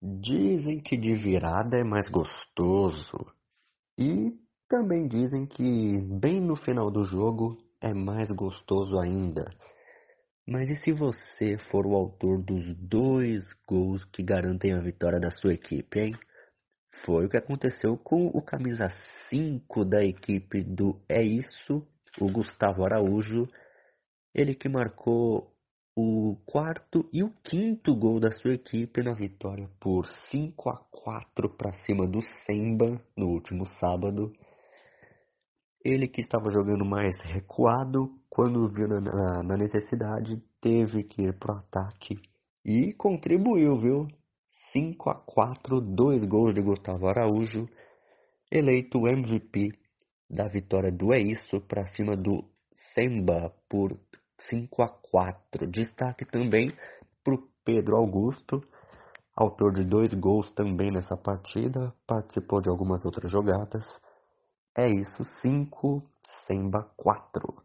Dizem que de virada é mais gostoso. E também dizem que bem no final do jogo é mais gostoso ainda. Mas e se você for o autor dos dois gols que garantem a vitória da sua equipe, hein? Foi o que aconteceu com o camisa 5 da equipe do É Isso, o Gustavo Araújo. Ele que marcou o quarto e o quinto gol da sua equipe na vitória por 5 a 4 para cima do Semba no último sábado. Ele que estava jogando mais recuado, quando viu na, na necessidade, teve que ir para o ataque e contribuiu, viu? 5 a 4, dois gols de Gustavo Araújo, eleito MVP da vitória do É Isso para cima do Semba por 5 a 4. Destaque também para o Pedro Augusto, autor de dois gols também nessa partida, participou de algumas outras jogadas. É isso, 5, Semba 4.